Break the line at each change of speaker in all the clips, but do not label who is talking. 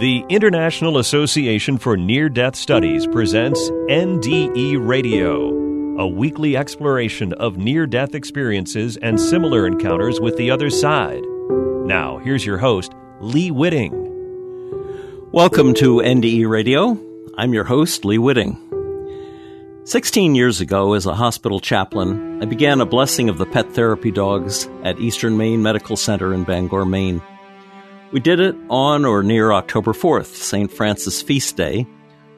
The International Association for Near Death Studies presents NDE Radio, a weekly exploration of near death experiences and similar encounters with the other side. Now, here's your host, Lee Witting.
Welcome to NDE Radio. I'm your host, Lee Witting. 16 years ago, as a hospital chaplain, I began a blessing of the pet therapy dogs at Eastern Maine Medical Center in Bangor, Maine. We did it on or near October 4th, St. Francis Feast Day,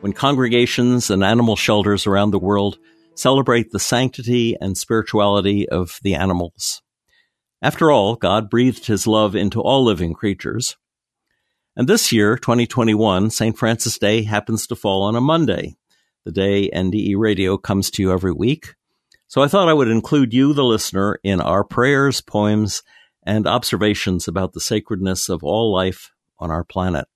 when congregations and animal shelters around the world celebrate the sanctity and spirituality of the animals. After all, God breathed his love into all living creatures. And this year, 2021, St. Francis Day happens to fall on a Monday, the day NDE Radio comes to you every week. So I thought I would include you, the listener, in our prayers, poems, and observations about the sacredness of all life on our planet.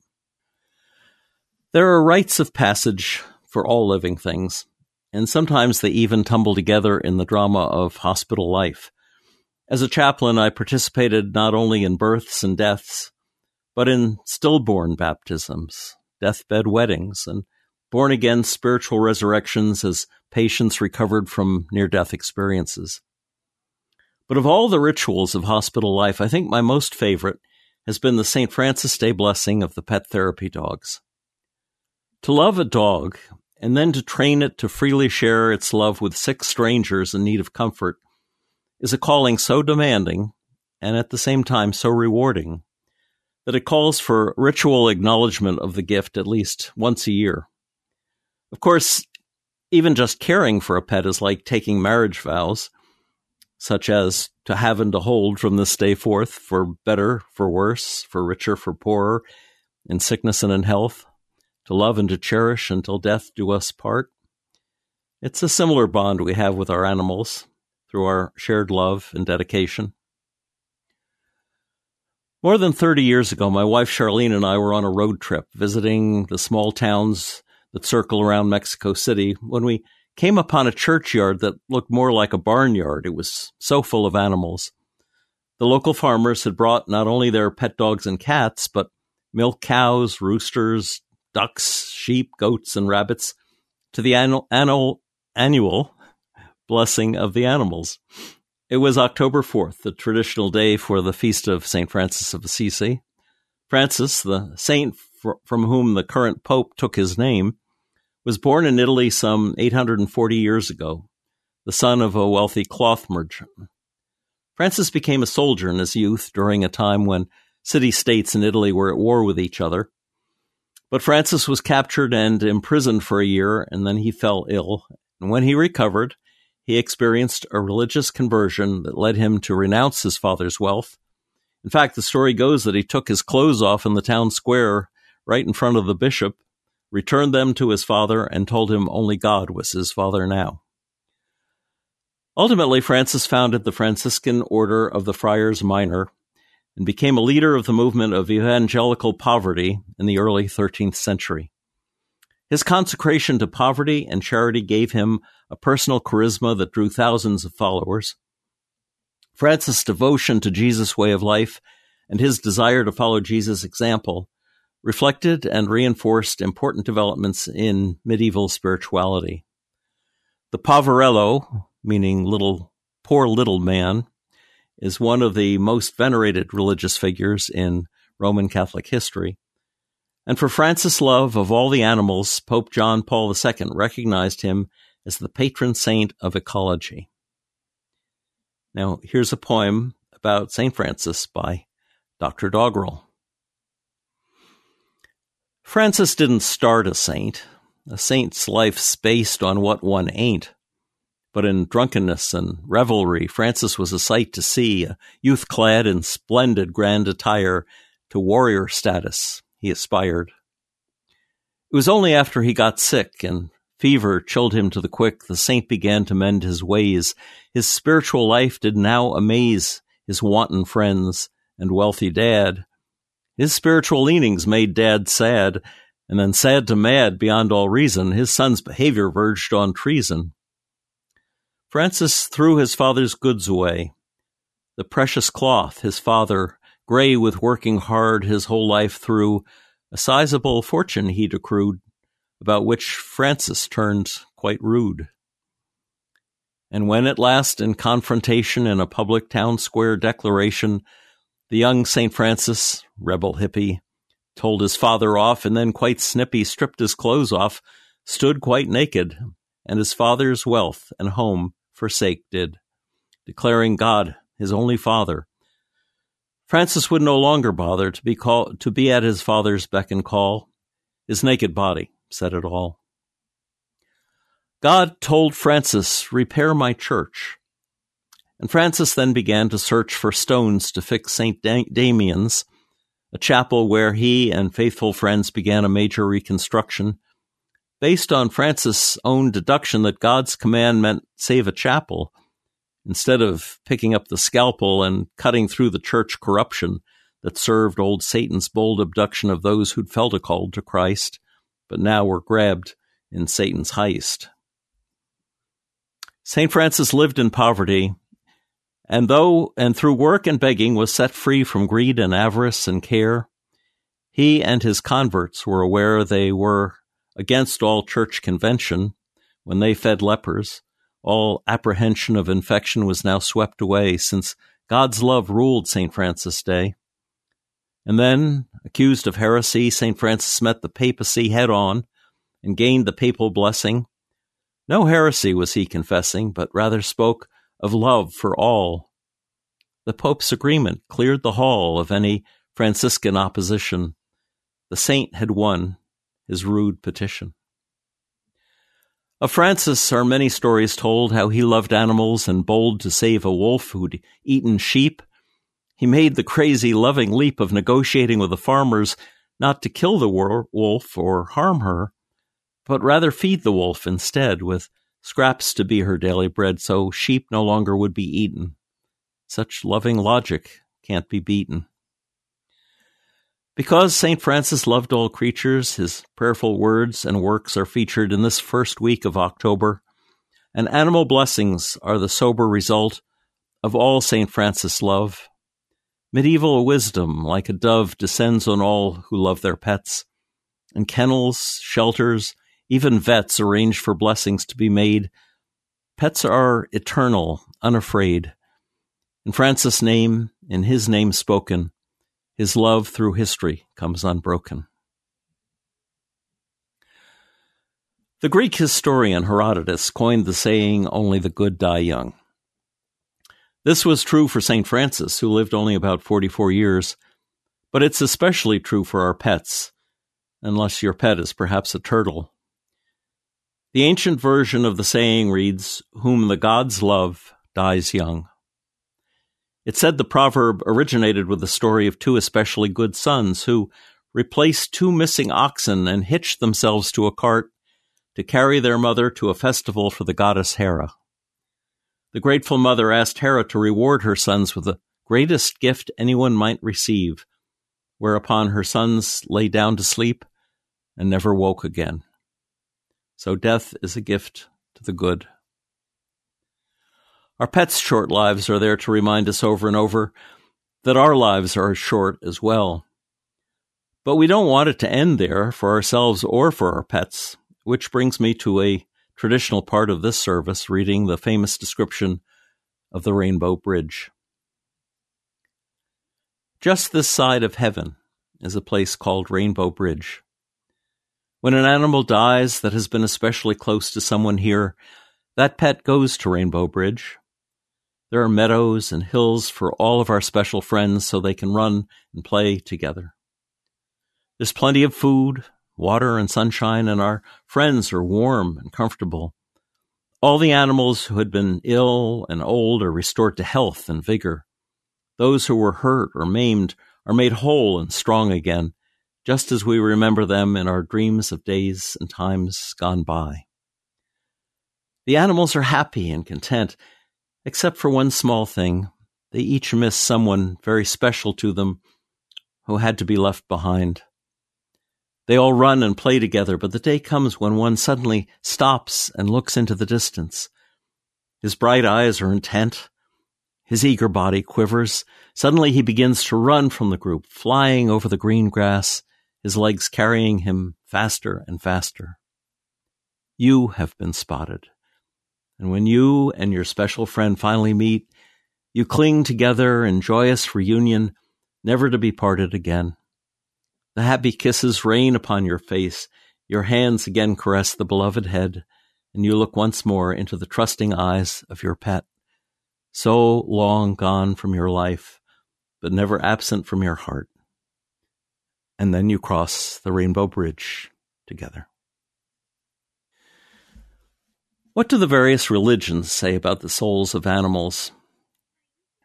There are rites of passage for all living things, and sometimes they even tumble together in the drama of hospital life. As a chaplain, I participated not only in births and deaths, but in stillborn baptisms, deathbed weddings, and born again spiritual resurrections as patients recovered from near death experiences. But of all the rituals of hospital life, I think my most favorite has been the St. Francis Day blessing of the pet therapy dogs. To love a dog and then to train it to freely share its love with sick strangers in need of comfort is a calling so demanding and at the same time so rewarding that it calls for ritual acknowledgement of the gift at least once a year. Of course, even just caring for a pet is like taking marriage vows such as to have and to hold from this day forth, for better, for worse, for richer, for poorer, in sickness and in health, to love and to cherish until death do us part. It's a similar bond we have with our animals through our shared love and dedication. More than 30 years ago, my wife Charlene and I were on a road trip visiting the small towns that circle around Mexico City when we came upon a churchyard that looked more like a barnyard. It was so full of animals. The local farmers had brought not only their pet dogs and cats, but milk cows, roosters, ducks, sheep, goats, and rabbits to the annual, annual, annual blessing of the animals. It was October 4th, the traditional day for the feast of St. Francis of Assisi. Francis, the saint from whom the current pope took his name, was born in Italy some 840 years ago, the son of a wealthy cloth merchant. Francis became a soldier in his youth during a time when city states in Italy were at war with each other. But Francis was captured and imprisoned for a year, and then he fell ill. And when he recovered, he experienced a religious conversion that led him to renounce his father's wealth. In fact, the story goes that he took his clothes off in the town square right in front of the bishop returned them to his father, and told him only God was his father now. Ultimately, Francis founded the Franciscan Order of the Friars Minor and became a leader of the movement of evangelical poverty in the early 13th century. His consecration to poverty and charity gave him a personal charisma that drew thousands of followers. Francis' devotion to Jesus' way of life and his desire to follow Jesus' example reflected and reinforced important developments in medieval spirituality. The Poverello, meaning little poor little man, is one of the most venerated religious figures in Roman Catholic history. And for Francis' love of all the animals, Pope John Paul II recognized him as the patron saint of ecology. Now, here's a poem about St. Francis by Dr. Doggerel. Francis didn't start a saint. A saint's life's based on what one ain't. But in drunkenness and revelry, Francis was a sight to see, a youth clad in splendid grand attire to warrior status he aspired. It was only after he got sick and fever chilled him to the quick the saint began to mend his ways. His spiritual life did now amaze his wanton friends and wealthy dad. His spiritual leanings made Dad sad, and then sad to mad beyond all reason, his son's behavior verged on treason. Francis threw his father's goods away. The precious cloth his father, gray with working hard his whole life through, a sizable fortune he'd accrued, about which Francis turned quite rude. And when at last, in confrontation in a public town square declaration, the young St. Francis, rebel hippie, told his father off and then, quite snippy, stripped his clothes off, stood quite naked, and his father's wealth and home forsake did, declaring God his only father. Francis would no longer bother to be call, to be at his father's beck and call. His naked body said it all. God told Francis, Repair my church. And Francis then began to search for stones to fix St. Damian's, a chapel where he and faithful friends began a major reconstruction. Based on Francis' own deduction that God's command meant save a chapel, instead of picking up the scalpel and cutting through the church corruption that served old Satan's bold abduction of those who'd felt a call to Christ, but now were grabbed in Satan's heist. St. Francis lived in poverty, and though and through work and begging was set free from greed and avarice and care, he and his converts were aware they were against all church convention when they fed lepers. All apprehension of infection was now swept away since God's love ruled St. Francis Day. And then, accused of heresy, St. Francis met the papacy head on and gained the papal blessing no heresy was he confessing, but rather spoke of love for all. The Pope's agreement cleared the hall of any Franciscan opposition. The saint had won his rude petition. Of Francis are many stories told how he loved animals and bold to save a wolf who'd eaten sheep. He made the crazy, loving leap of negotiating with the farmers not to kill the wolf or harm her, but rather feed the wolf instead with scraps to be her daily bread so sheep no longer would be eaten. Such loving logic can't be beaten. Because St. Francis loved all creatures, his prayerful words and works are featured in this first week of October, and animal blessings are the sober result of all St. Francis' love. Medieval wisdom, like a dove, descends on all who love their pets, and kennels, shelters, even vets arrange for blessings to be made. Pets are eternal, unafraid. In Francis' name, in his name spoken, his love through history comes unbroken. The Greek historian Herodotus coined the saying, only the good die young. This was true for St. Francis, who lived only about 44 years, but it's especially true for our pets, unless your pet is perhaps a turtle. The ancient version of the saying reads, Whom the gods love dies young. It said the proverb originated with the story of two especially good sons who replaced two missing oxen and hitched themselves to a cart to carry their mother to a festival for the goddess Hera. The grateful mother asked Hera to reward her sons with the greatest gift anyone might receive, whereupon her sons lay down to sleep and never woke again. So death is a gift to the good. Our pets' short lives are there to remind us over and over that our lives are short as well. But we don't want it to end there for ourselves or for our pets, which brings me to a traditional part of this service, reading the famous description of the Rainbow Bridge. Just this side of heaven is a place called Rainbow Bridge. When an animal dies that has been especially close to someone here, that pet goes to Rainbow Bridge. There are meadows and hills for all of our special friends so they can run and play together. There's plenty of food, water, and sunshine, and our friends are warm and comfortable. All the animals who had been ill and old are restored to health and vigor. Those who were hurt or maimed are made whole and strong again, just as we remember them in our dreams of days and times gone by. The animals are happy and content, except for one small thing. They each miss someone very special to them who had to be left behind. They all run and play together, but the day comes when one suddenly stops and looks into the distance. His bright eyes are intent. His eager body quivers. Suddenly he begins to run from the group, flying over the green grass his legs carrying him faster and faster. You have been spotted. And when you and your special friend finally meet, you cling together in joyous reunion, never to be parted again. The happy kisses rain upon your face, your hands again caress the beloved head, and you look once more into the trusting eyes of your pet, so long gone from your life, but never absent from your heart. And then you cross the rainbow bridge together. What do the various religions say about the souls of animals?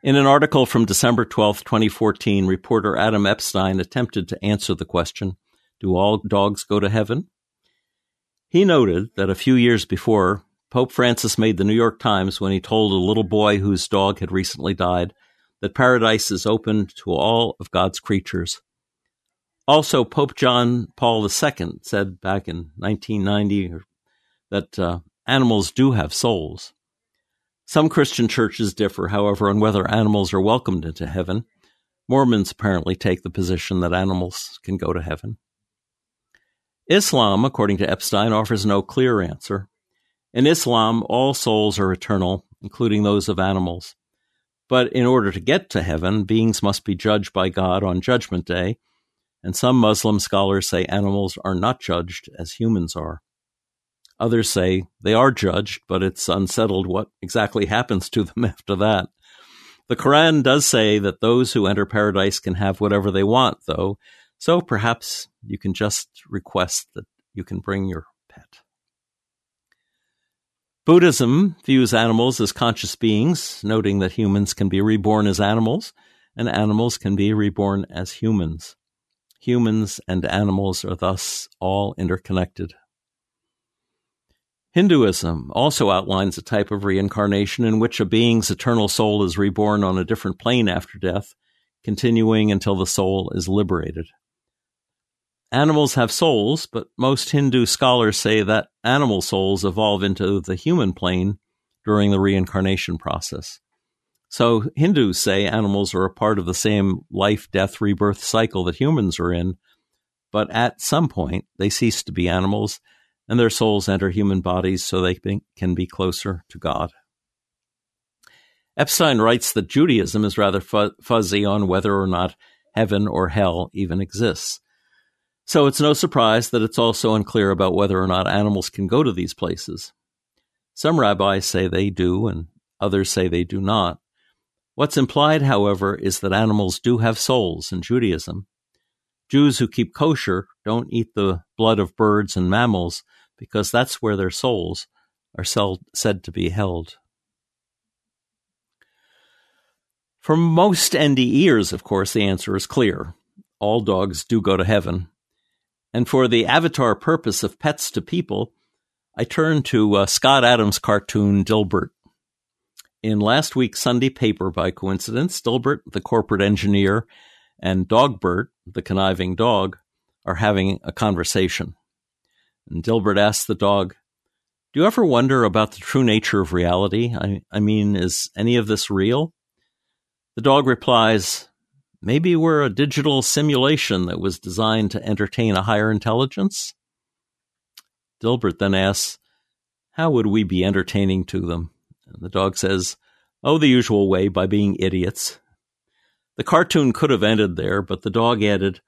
In an article from December 12, 2014, reporter Adam Epstein attempted to answer the question Do all dogs go to heaven? He noted that a few years before, Pope Francis made the New York Times when he told a little boy whose dog had recently died that paradise is open to all of God's creatures. Also, Pope John Paul II said back in 1990 that uh, animals do have souls. Some Christian churches differ, however, on whether animals are welcomed into heaven. Mormons apparently take the position that animals can go to heaven. Islam, according to Epstein, offers no clear answer. In Islam, all souls are eternal, including those of animals. But in order to get to heaven, beings must be judged by God on Judgment Day, and some Muslim scholars say animals are not judged as humans are. Others say they are judged, but it's unsettled what exactly happens to them after that. The Quran does say that those who enter paradise can have whatever they want, though, so perhaps you can just request that you can bring your pet. Buddhism views animals as conscious beings, noting that humans can be reborn as animals and animals can be reborn as humans. Humans and animals are thus all interconnected. Hinduism also outlines a type of reincarnation in which a being's eternal soul is reborn on a different plane after death, continuing until the soul is liberated. Animals have souls, but most Hindu scholars say that animal souls evolve into the human plane during the reincarnation process. So Hindus say animals are a part of the same life, death, rebirth cycle that humans are in, but at some point they cease to be animals and their souls enter human bodies so they can be closer to God. Epstein writes that Judaism is rather fuzzy on whether or not heaven or hell even exists. So it's no surprise that it's also unclear about whether or not animals can go to these places. Some rabbis say they do, and others say they do not. What's implied, however, is that animals do have souls in Judaism. Jews who keep kosher don't eat the blood of birds and mammals because that's where their souls are said to be held. For most NDEers, of course, the answer is clear. All dogs do go to heaven. And for the avatar purpose of pets to people, I turn to uh, Scott Adams' cartoon Dilbert. In last week's Sunday paper, by coincidence, Dilbert, the corporate engineer, and Dogbert, the conniving dog, are having a conversation. And Dilbert asks the dog, Do you ever wonder about the true nature of reality? I, I mean, is any of this real? The dog replies, Maybe we're a digital simulation that was designed to entertain a higher intelligence? Dilbert then asks, How would we be entertaining to them? The dog says, Oh, the usual way, by being idiots. The cartoon could have ended there, but the dog added,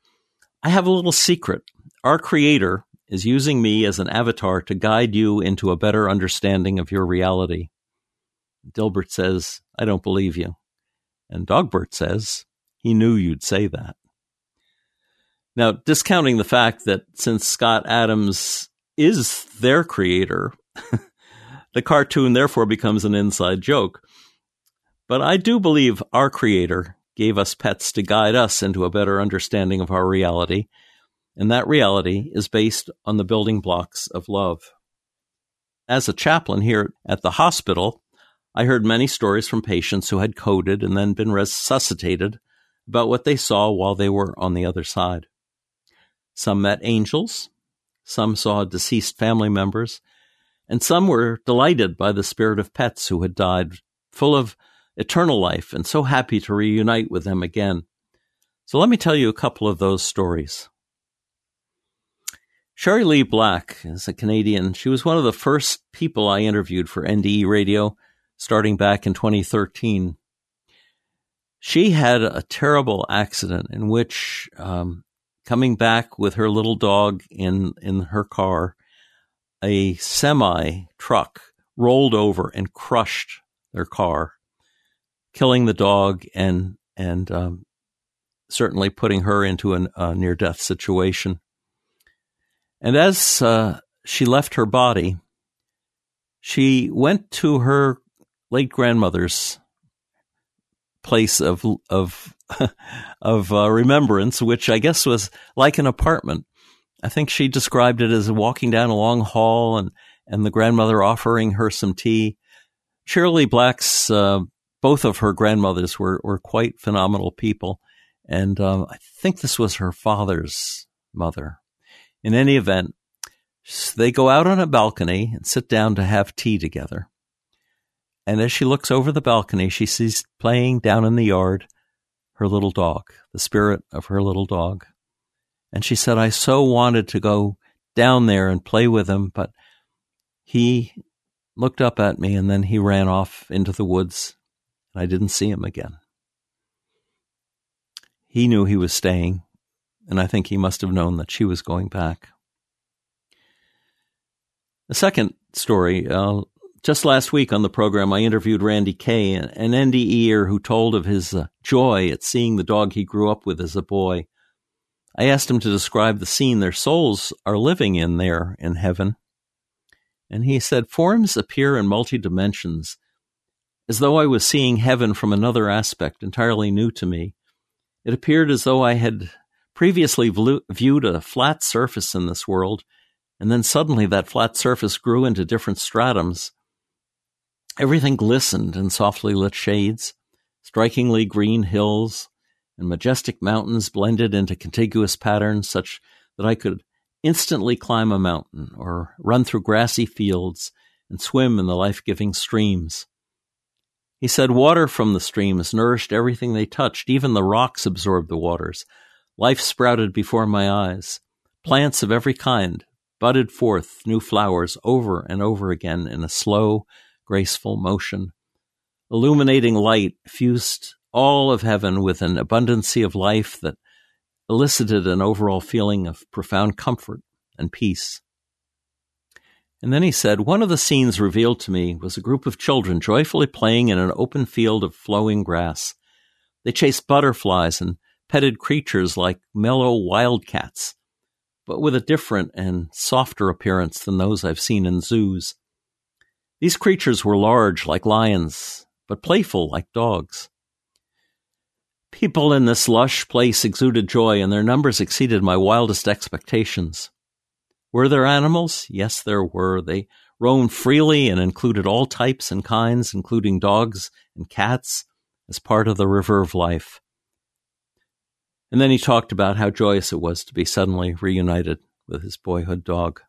I have a little secret. Our creator, is using me as an avatar to guide you into a better understanding of your reality. Dilbert says, I don't believe you. And Dogbert says, he knew you'd say that. Now, discounting the fact that since Scott Adams is their creator, the cartoon therefore becomes an inside joke. But I do believe our creator gave us pets to guide us into a better understanding of our reality and that reality is based on the building blocks of love. As a chaplain here at the hospital, I heard many stories from patients who had coded and then been resuscitated about what they saw while they were on the other side. Some met angels, some saw deceased family members, and some were delighted by the spirit of pets who had died, full of eternal life and so happy to reunite with them again. So let me tell you a couple of those stories. Sherry Lee Black is a Canadian. She was one of the first people I interviewed for NDE Radio starting back in 2013. She had a terrible accident in which, um, coming back with her little dog in, in her car, a semi truck rolled over and crushed their car, killing the dog and and um, certainly putting her into a near death situation. And as uh, she left her body, she went to her late grandmother's place of of of uh, remembrance, which I guess was like an apartment. I think she described it as walking down a long hall and and the grandmother offering her some tea. Shirley Black's uh, both of her grandmothers were were quite phenomenal people, and um, I think this was her father's mother. In any event, they go out on a balcony and sit down to have tea together. And as she looks over the balcony, she sees playing down in the yard her little dog, the spirit of her little dog. And she said, I so wanted to go down there and play with him, but he looked up at me and then he ran off into the woods and I didn't see him again. He knew he was staying, and I think he must have known that she was going back. The second story, uh, just last week on the program, I interviewed Randy Kay, an NDEer who told of his uh, joy at seeing the dog he grew up with as a boy. I asked him to describe the scene their souls are living in there in heaven. And he said, Forms appear in multi dimensions, as though I was seeing heaven from another aspect entirely new to me. It appeared as though I had previously viewed a flat surface in this world, and then suddenly that flat surface grew into different stratums. Everything glistened in softly lit shades, strikingly green hills and majestic mountains blended into contiguous patterns such that I could instantly climb a mountain or run through grassy fields and swim in the life giving streams. He said water from the streams nourished everything they touched, even the rocks absorbed the waters. Life sprouted before my eyes. Plants of every kind budded forth new flowers over and over again in a slow, graceful motion. Illuminating light fused all of heaven with an abundancy of life that elicited an overall feeling of profound comfort and peace. And then he said, One of the scenes revealed to me was a group of children joyfully playing in an open field of flowing grass. They chased butterflies and petted creatures like mellow wildcats, but with a different and softer appearance than those I've seen in zoos. These creatures were large like lions, but playful like dogs. People in this lush place exuded joy, and their numbers exceeded my wildest expectations. Were there animals? Yes, there were. They roamed freely and included all types and kinds, including dogs and cats, as part of the river of life. And then he talked about how joyous it was to be suddenly reunited with his boyhood dog.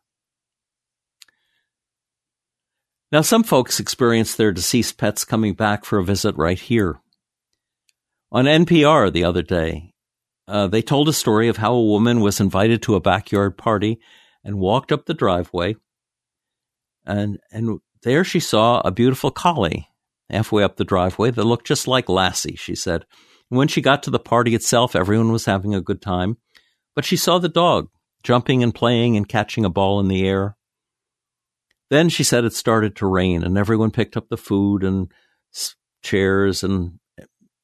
Now, some folks experience their deceased pets coming back for a visit right here. On NPR the other day, uh, they told a story of how a woman was invited to a backyard party and walked up the driveway. And, and there she saw a beautiful collie halfway up the driveway that looked just like Lassie, she said. And when she got to the party itself, everyone was having a good time. But she saw the dog jumping and playing and catching a ball in the air. Then she said it started to rain and everyone picked up the food and chairs and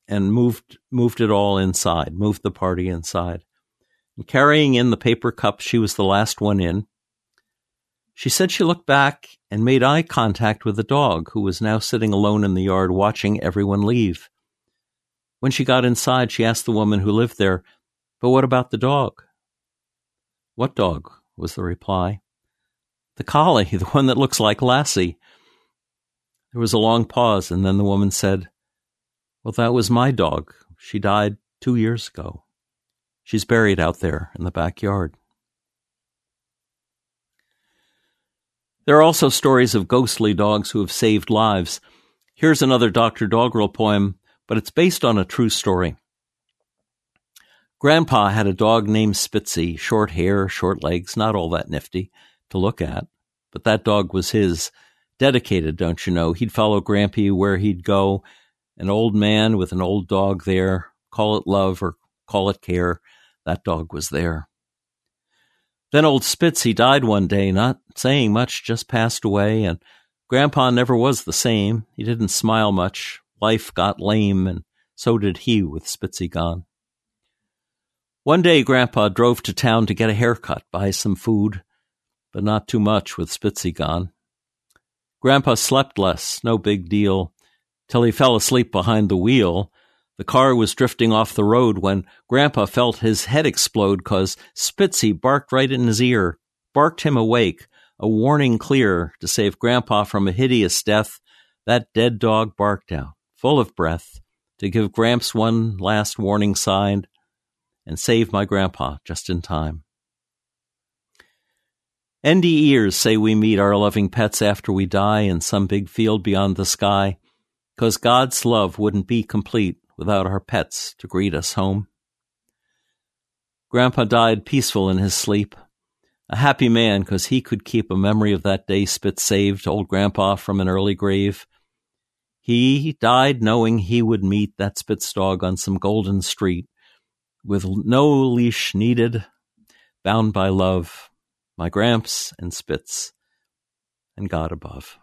and moved moved it all inside, moved the party inside. And carrying in the paper cup, she was the last one in. She said she looked back and made eye contact with the dog, who was now sitting alone in the yard watching everyone leave. When she got inside, she asked the woman who lived there, But what about the dog? What dog? was the reply. The collie, the one that looks like Lassie. There was a long pause, and then the woman said, Well, that was my dog. She died two years ago. She's buried out there in the backyard. There are also stories of ghostly dogs who have saved lives. Here's another Dr. Doggerel poem, but it's based on a true story. Grandpa had a dog named Spitzy, short hair, short legs, not all that nifty to look at, but that dog was his. Dedicated, don't you know? He'd follow Grampy where he'd go. An old man with an old dog there, call it love or call it care, that dog was there. Then old Spitzy died one day, not saying much, just passed away, and Grandpa never was the same. He didn't smile much. Life got lame, and so did he with Spitzy gone. One day, Grandpa drove to town to get a haircut, buy some food, but not too much with Spitzy gone. Grandpa slept less, no big deal, till he fell asleep behind the wheel. The car was drifting off the road when Grandpa felt his head explode cause Spitzy barked right in his ear, barked him awake, a warning clear to save Grandpa from a hideous death. That dead dog barked out, full of breath, to give Gramps one last warning sign and save my grandpa just in time. NDEers say we meet our loving pets after we die in some big field beyond the sky, because God's love wouldn't be complete without our pets to greet us home. Grandpa died peaceful in his sleep, a happy man because he could keep a memory of that day Spitz saved old Grandpa from an early grave. He died knowing he would meet that Spitz dog on some golden street with no leash needed, bound by love, my Gramps and Spitz, and God above.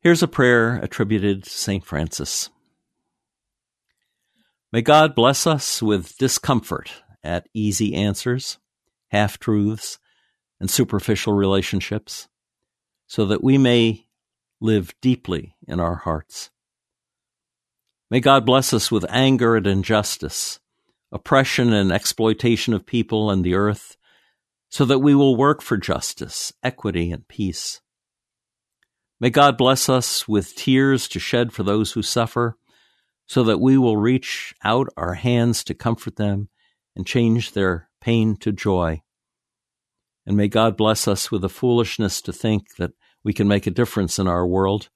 Here's a prayer attributed to St. Francis. May God bless us with discomfort at easy answers, half truths, and superficial relationships, so that we may live deeply in our hearts. May God bless us with anger at injustice, oppression and exploitation of people and the earth, so that we will work for justice, equity, and peace. May God bless us with tears to shed for those who suffer, so that we will reach out our hands to comfort them and change their pain to joy. And may God bless us with the foolishness to think that we can make a difference in our world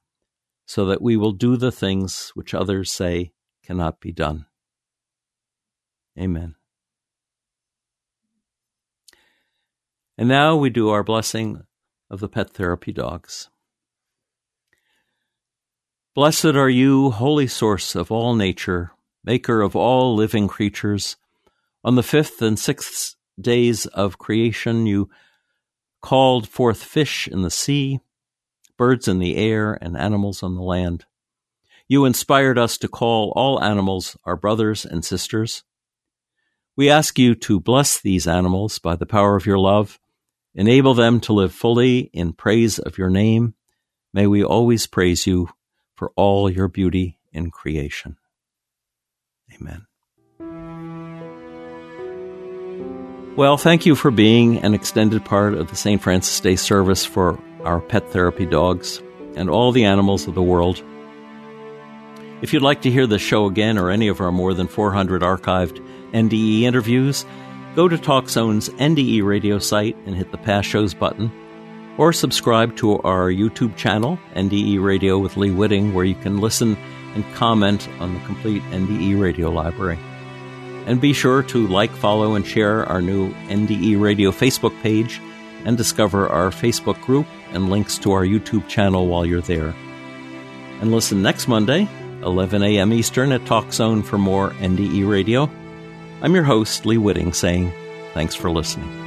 so that we will do the things which others say cannot be done. Amen. And now we do our blessing of the pet therapy dogs. Blessed are you, holy source of all nature, maker of all living creatures. On the fifth and sixth days of creation, you called forth fish in the sea birds in the air, and animals on the land. You inspired us to call all animals our brothers and sisters. We ask you to bless these animals by the power of your love, enable them to live fully in praise of your name. May we always praise you for all your beauty in creation. Amen. Well, thank you for being an extended part of the St. Francis Day service for our pet therapy dogs, and all the animals of the world. If you'd like to hear the show again or any of our more than 400 archived NDE interviews, go to TalkZone's NDE radio site and hit the past shows button, or subscribe to our YouTube channel, NDE Radio with Lee Witting, where you can listen and comment on the complete NDE radio library. And be sure to like, follow, and share our new NDE Radio Facebook page and discover our Facebook group and links to our YouTube channel while you're there. And listen next Monday, 11 a.m. Eastern at Talk Zone for more NDE radio. I'm your host, Lee Witting, saying thanks for listening.